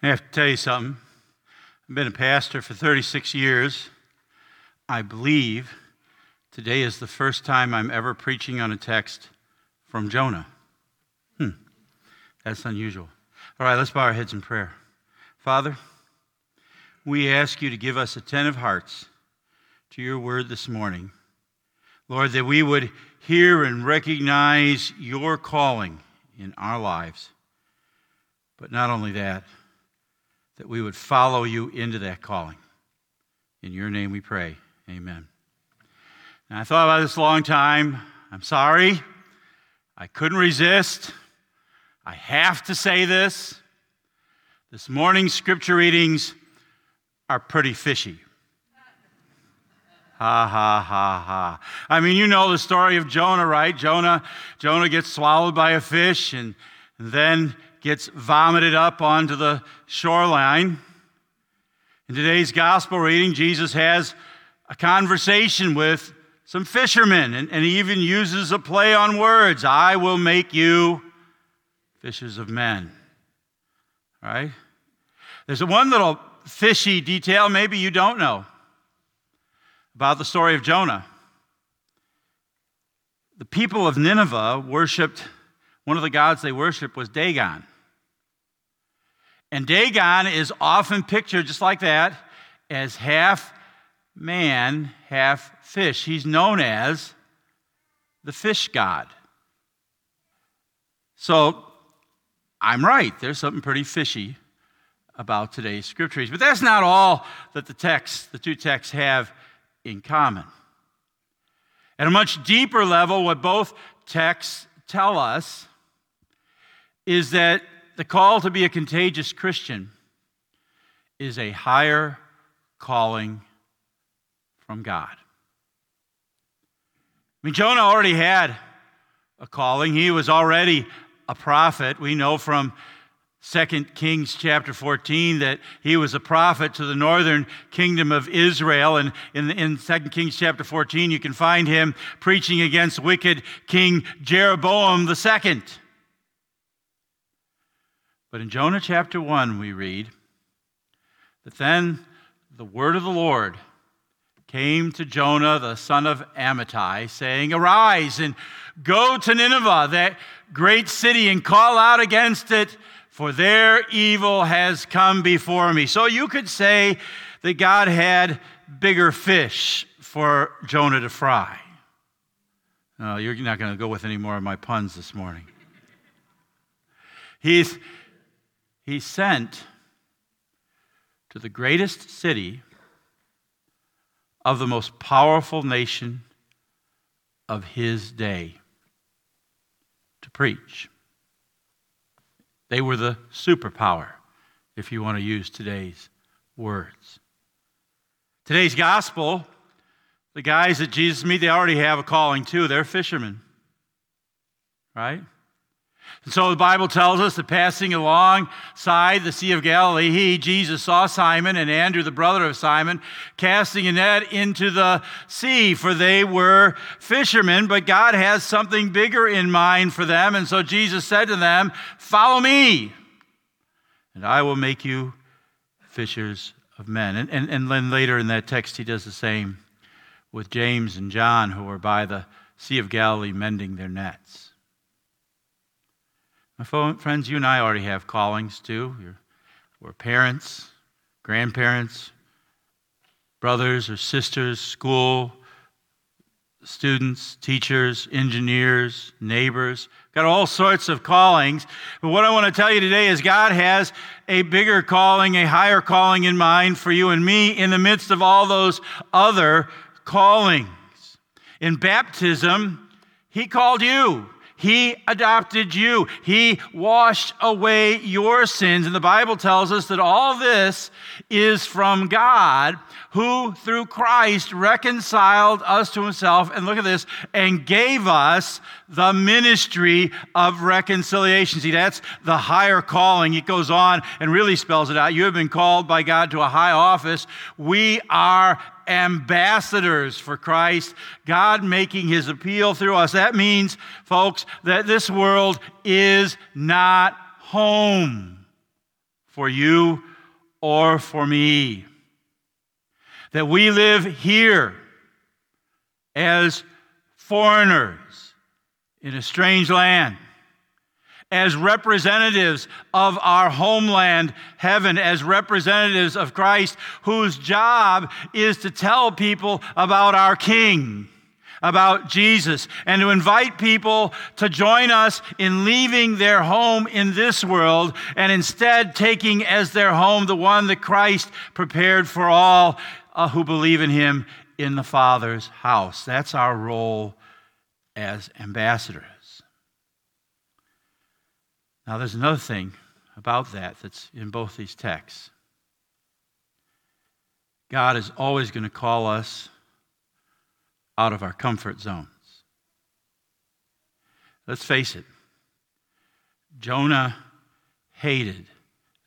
I have to tell you something. I've been a pastor for 36 years. I believe today is the first time I'm ever preaching on a text from Jonah. Hmm, that's unusual. All right, let's bow our heads in prayer. Father, we ask you to give us attentive hearts to your word this morning. Lord, that we would hear and recognize your calling in our lives. But not only that, that we would follow you into that calling. In your name we pray. Amen. Now, I thought about this a long time. I'm sorry. I couldn't resist. I have to say this. This morning's scripture readings are pretty fishy. Ha ha ha ha. I mean, you know the story of Jonah, right? Jonah, Jonah gets swallowed by a fish and then gets vomited up onto the shoreline. In today's gospel reading, Jesus has a conversation with some fishermen, and, and he even uses a play on words I will make you fishers of men. Right? There's one little fishy detail maybe you don't know about the story of Jonah. The people of Nineveh worshiped, one of the gods they worshiped was Dagon. And Dagon is often pictured just like that as half man, half fish. He's known as the fish god. So I'm right. There's something pretty fishy about today's scriptures. But that's not all that the texts, the two texts have in common. At a much deeper level, what both texts tell us is that the call to be a contagious Christian is a higher calling from God. I mean, Jonah already had a calling. He was already a prophet. We know from 2 Kings chapter 14 that he was a prophet to the northern kingdom of Israel. And in, in 2 Kings chapter 14, you can find him preaching against wicked King Jeroboam II. But in Jonah chapter 1, we read that then the word of the Lord came to Jonah, the son of Amittai, saying, Arise and go to Nineveh, that great city, and call out against it for their evil has come before me. So you could say that God had bigger fish for Jonah to fry. No, you're not going to go with any more of my puns this morning. He's, he sent to the greatest city of the most powerful nation of his day to preach. They were the superpower, if you want to use today's words. Today's gospel, the guys that Jesus meet, they already have a calling too. They're fishermen, right? And so the Bible tells us that passing alongside the Sea of Galilee, he, Jesus, saw Simon and Andrew, the brother of Simon, casting a net into the sea, for they were fishermen, but God has something bigger in mind for them. And so Jesus said to them, Follow me, and I will make you fishers of men. And, and, and then later in that text, he does the same with James and John, who were by the Sea of Galilee mending their nets. My friends, you and I already have callings too. we're parents, grandparents, brothers or sisters, school, students, teachers, engineers, neighbors. Got all sorts of callings. But what I want to tell you today is God has a bigger calling, a higher calling in mind for you and me in the midst of all those other callings. In baptism, He called you. He adopted you. He washed away your sins. And the Bible tells us that all this is from God who, through Christ, reconciled us to himself. And look at this, and gave us the ministry of reconciliation. See, that's the higher calling. It goes on and really spells it out. You have been called by God to a high office. We are ambassadors for Christ, God making his appeal through us. That means, folks, that this world is not home for you or for me. That we live here as foreigners in a strange land, as representatives of our homeland, heaven, as representatives of Christ, whose job is to tell people about our King about Jesus and to invite people to join us in leaving their home in this world and instead taking as their home the one that Christ prepared for all uh, who believe in him in the Father's house. That's our role as ambassadors. Now, there's another thing about that that's in both these texts. God is always going to call us out of our comfort zones. Let's face it, Jonah hated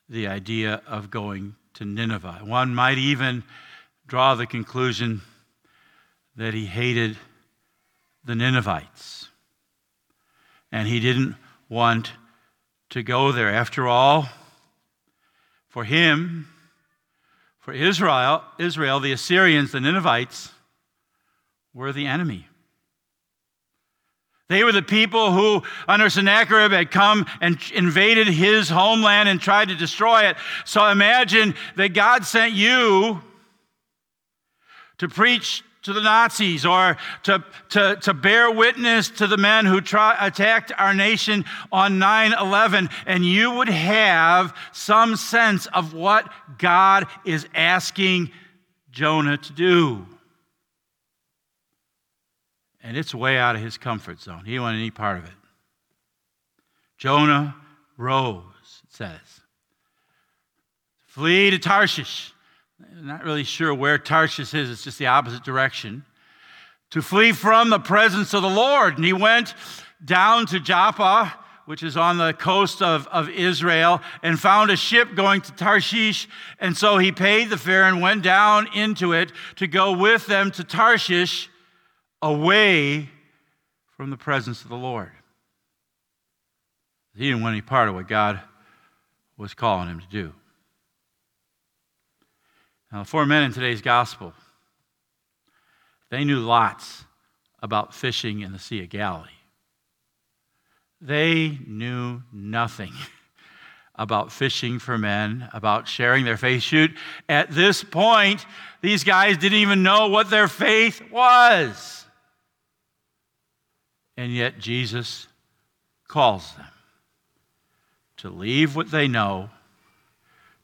the idea of going to Nineveh. One might even draw the conclusion that he hated the Ninevites. And he didn't want to go there. After all, for him, for Israel, Israel, the Assyrians, the Ninevites, were the enemy. They were the people who, under Sennacherib, had come and invaded his homeland and tried to destroy it. So imagine that God sent you to preach to the Nazis or to, to, to bear witness to the men who try, attacked our nation on 9 11, and you would have some sense of what God is asking Jonah to do. And it's way out of his comfort zone. He didn't any part of it. Jonah rose, it says. Flee to Tarshish. Not really sure where Tarshish is, it's just the opposite direction. To flee from the presence of the Lord. And he went down to Joppa, which is on the coast of, of Israel, and found a ship going to Tarshish. And so he paid the fare and went down into it to go with them to Tarshish away from the presence of the Lord. He didn't want any part of what God was calling him to do. Now, the four men in today's gospel, they knew lots about fishing in the Sea of Galilee. They knew nothing about fishing for men, about sharing their faith. Shoot, at this point, these guys didn't even know what their faith was. And yet Jesus calls them to leave what they know,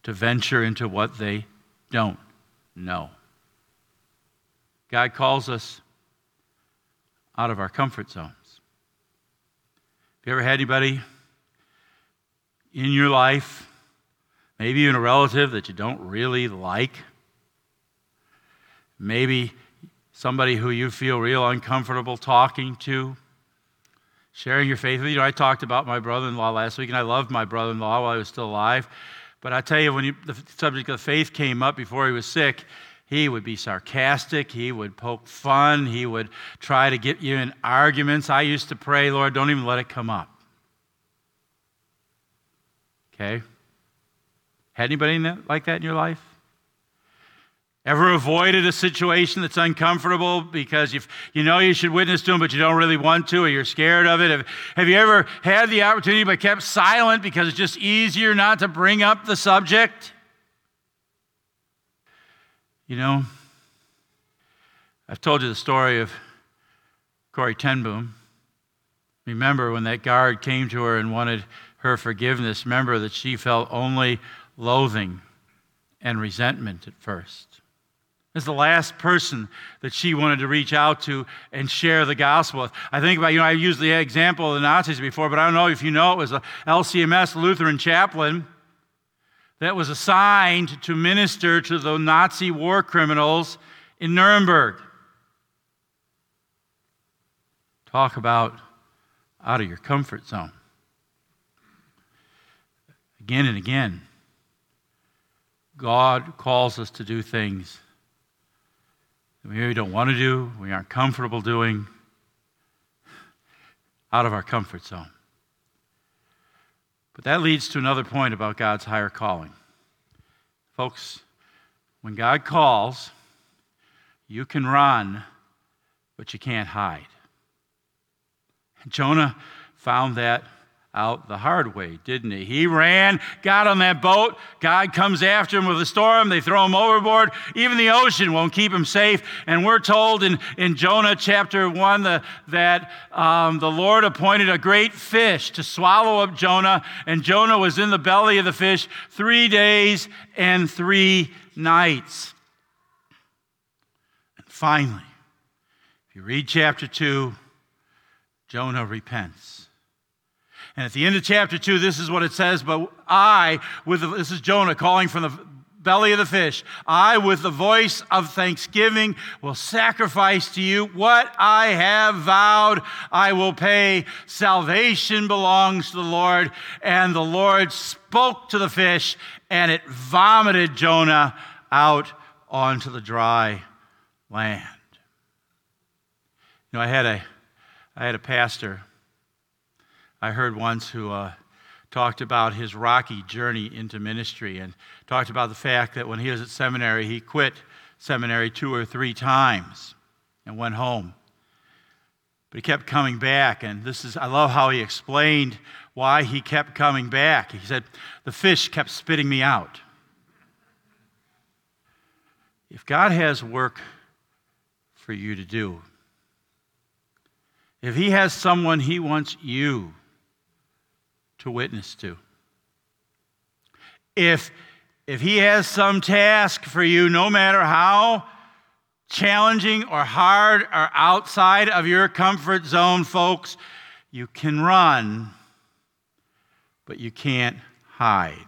to venture into what they don't know. God calls us out of our comfort zones. Have you ever had anybody in your life, maybe even a relative that you don't really like? Maybe somebody who you feel real uncomfortable talking to? sharing your faith with you. Know, I talked about my brother in law last week, and I loved my brother in law while he was still alive. But I tell you, when the subject of faith came up before he was sick, he would be sarcastic. He would poke fun. He would try to get you in arguments. I used to pray, Lord, don't even let it come up. Okay? Had anybody like that in your life? Ever avoided a situation that's uncomfortable because you you know you should witness to them, but you don't really want to, or you're scared of it? Have, have you ever had the opportunity but kept silent because it's just easier not to bring up the subject? You know, I've told you the story of Corrie ten Boom. Remember when that guard came to her and wanted her forgiveness, remember that she felt only loathing and resentment at first is the last person that she wanted to reach out to and share the gospel with. I think about, you know, I used the example of the Nazis before, but I don't know if you know it was a LCMS Lutheran chaplain that was assigned to minister to the Nazi war criminals in Nuremberg. Talk about out of your comfort zone. Again and again, God calls us to do things we don't want to do, we aren't comfortable doing, out of our comfort zone. But that leads to another point about God's higher calling. Folks, when God calls, you can run, but you can't hide. Jonah found that out the hard way, didn't he? He ran, got on that boat. God comes after him with a storm. They throw him overboard. Even the ocean won't keep him safe. And we're told in, in Jonah chapter 1 the, that um, the Lord appointed a great fish to swallow up Jonah. And Jonah was in the belly of the fish three days and three nights. And finally, if you read chapter 2, Jonah repents. And at the end of chapter 2, this is what it says But I, with the, this is Jonah calling from the belly of the fish, I, with the voice of thanksgiving, will sacrifice to you what I have vowed I will pay. Salvation belongs to the Lord. And the Lord spoke to the fish, and it vomited Jonah out onto the dry land. You know, I had a, I had a pastor I heard once who uh, talked about his rocky journey into ministry and talked about the fact that when he was at seminary, he quit seminary two or three times and went home. But he kept coming back, and this is, I love how he explained why he kept coming back. He said, The fish kept spitting me out. If God has work for you to do, if He has someone He wants you to witness to. If, if He has some task for you, no matter how challenging or hard or outside of your comfort zone, folks, you can run, but you can't hide.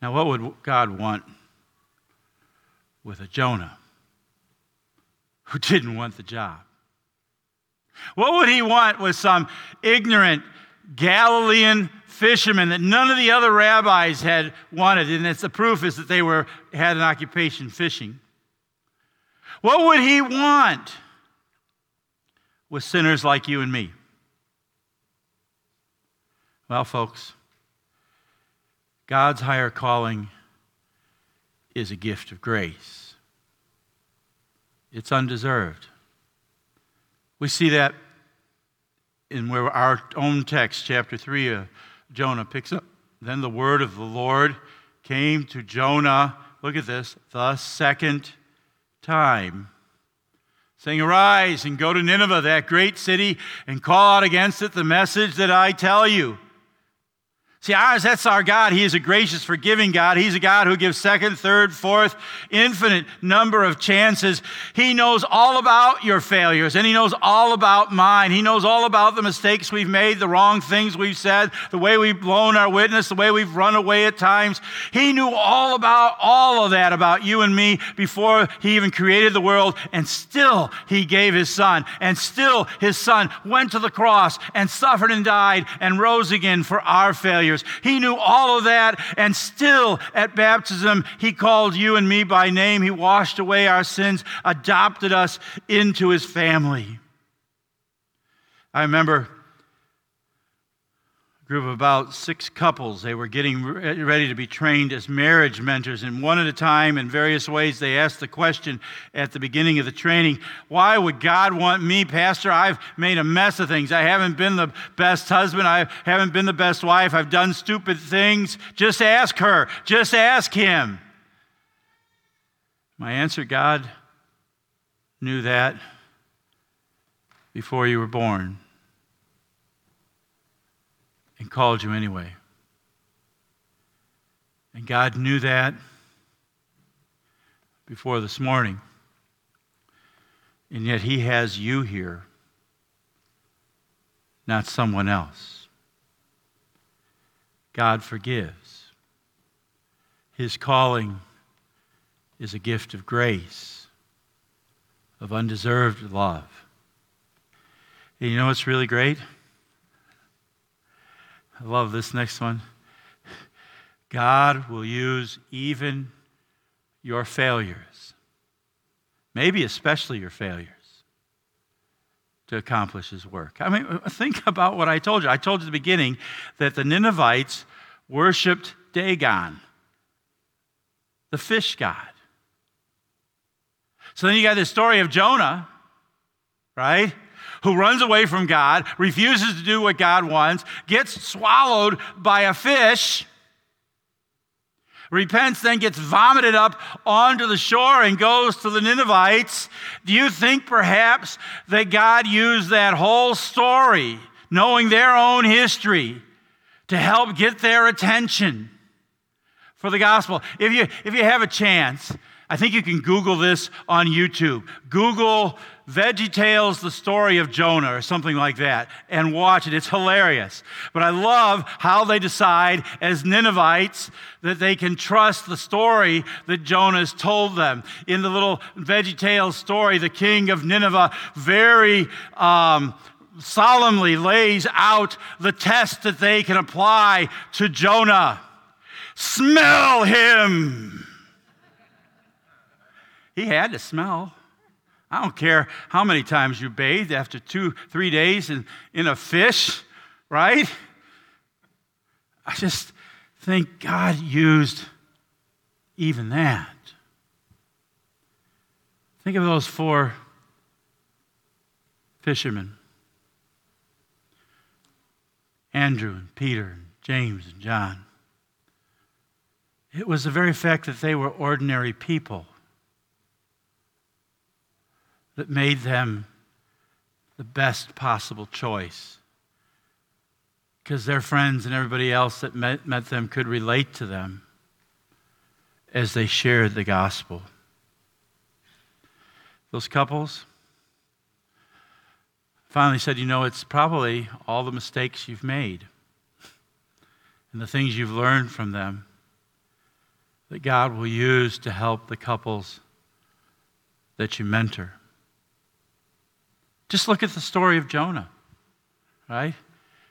Now, what would God want with a Jonah who didn't want the job? What would he want with some ignorant Galilean fishermen that none of the other rabbis had wanted? And it's the proof is that they were, had an occupation fishing. What would he want with sinners like you and me? Well, folks, God's higher calling is a gift of grace. It's undeserved. We see that in where our own text, chapter 3 of Jonah, picks up. Then the word of the Lord came to Jonah, look at this, the second time, saying, Arise and go to Nineveh, that great city, and call out against it the message that I tell you. See, ours, that's our God. He is a gracious, forgiving God. He's a God who gives second, third, fourth, infinite number of chances. He knows all about your failures, and He knows all about mine. He knows all about the mistakes we've made, the wrong things we've said, the way we've blown our witness, the way we've run away at times. He knew all about all of that about you and me before He even created the world, and still He gave His Son, and still His Son went to the cross and suffered and died and rose again for our failures failures. He knew all of that, and still at baptism, He called you and me by name. He washed away our sins, adopted us into His family. I remember group of about six couples. They were getting ready to be trained as marriage mentors, and one at a time, in various ways, they asked the question at the beginning of the training Why would God want me, Pastor? I've made a mess of things. I haven't been the best husband. I haven't been the best wife. I've done stupid things. Just ask her. Just ask him. My answer God knew that before you were born called you anyway. And God knew that before this morning. And yet He has you here, not someone else. God forgives. His calling is a gift of grace, of undeserved love. And you know what's really great? I love this next one. God will use even your failures, maybe especially your failures, to accomplish his work. I mean, think about what I told you. I told you at the beginning that the Ninevites worshiped Dagon, the fish god. So then you got this story of Jonah, right? Who runs away from God, refuses to do what God wants, gets swallowed by a fish repents, then gets vomited up onto the shore and goes to the Ninevites. Do you think perhaps that God used that whole story, knowing their own history, to help get their attention for the gospel? If you, if you have a chance, I think you can Google this on YouTube. Google Veggie Tales, the story of Jonah, or something like that, and watch it. It's hilarious. But I love how they decide, as Ninevites, that they can trust the story that Jonah has told them. In the little Veggie Tales story, the king of Nineveh very um, solemnly lays out the test that they can apply to Jonah. Smell him! He had to smell. I don't care how many times you bathed after two, three days in, in a fish, right? I just think God used even that. Think of those four fishermen Andrew and Peter and James and John. It was the very fact that they were ordinary people that made them the best possible choice. Because their friends and everybody else that met, met them could relate to them as they shared the gospel. Those couples finally said, You know, it's probably all the mistakes you've made and the things you've learned from them that God will use to help the couples that you mentor. Just look at the story of Jonah, right?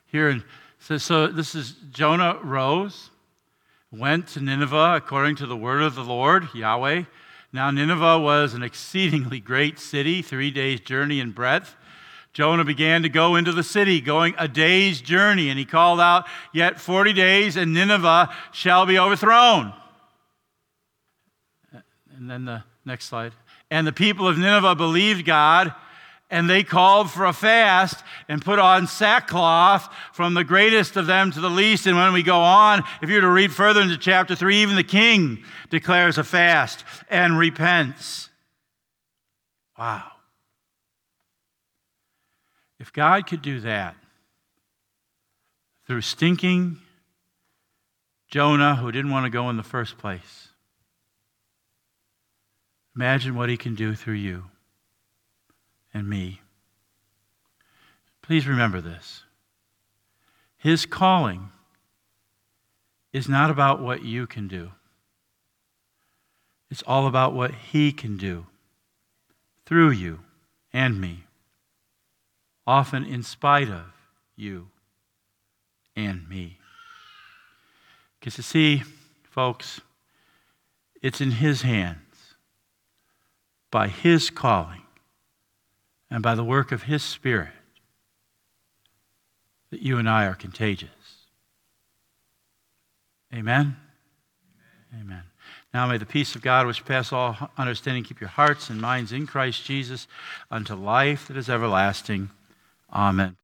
Here, in, so, so this is Jonah rose, went to Nineveh according to the word of the Lord, Yahweh. Now, Nineveh was an exceedingly great city, three days' journey in breadth. Jonah began to go into the city, going a day's journey, and he called out, Yet 40 days, and Nineveh shall be overthrown. And then the next slide. And the people of Nineveh believed God and they called for a fast and put on sackcloth from the greatest of them to the least. And when we go on, if you were to read further into chapter 3, even the king declares a fast and repents. Wow. If God could do that through stinking Jonah, who didn't want to go in the first place, imagine what he can do through you and me. Please remember this. His calling is not about what you can do, it's all about what He can do through you and me, often in spite of you and me. Because you see, folks, it's in His hands, by His calling, and by the work of His Spirit that you and I are contagious. Amen? Amen. Amen. Now may the peace of God, which passes all understanding, keep your hearts and minds in Christ Jesus unto life that is everlasting. Amen.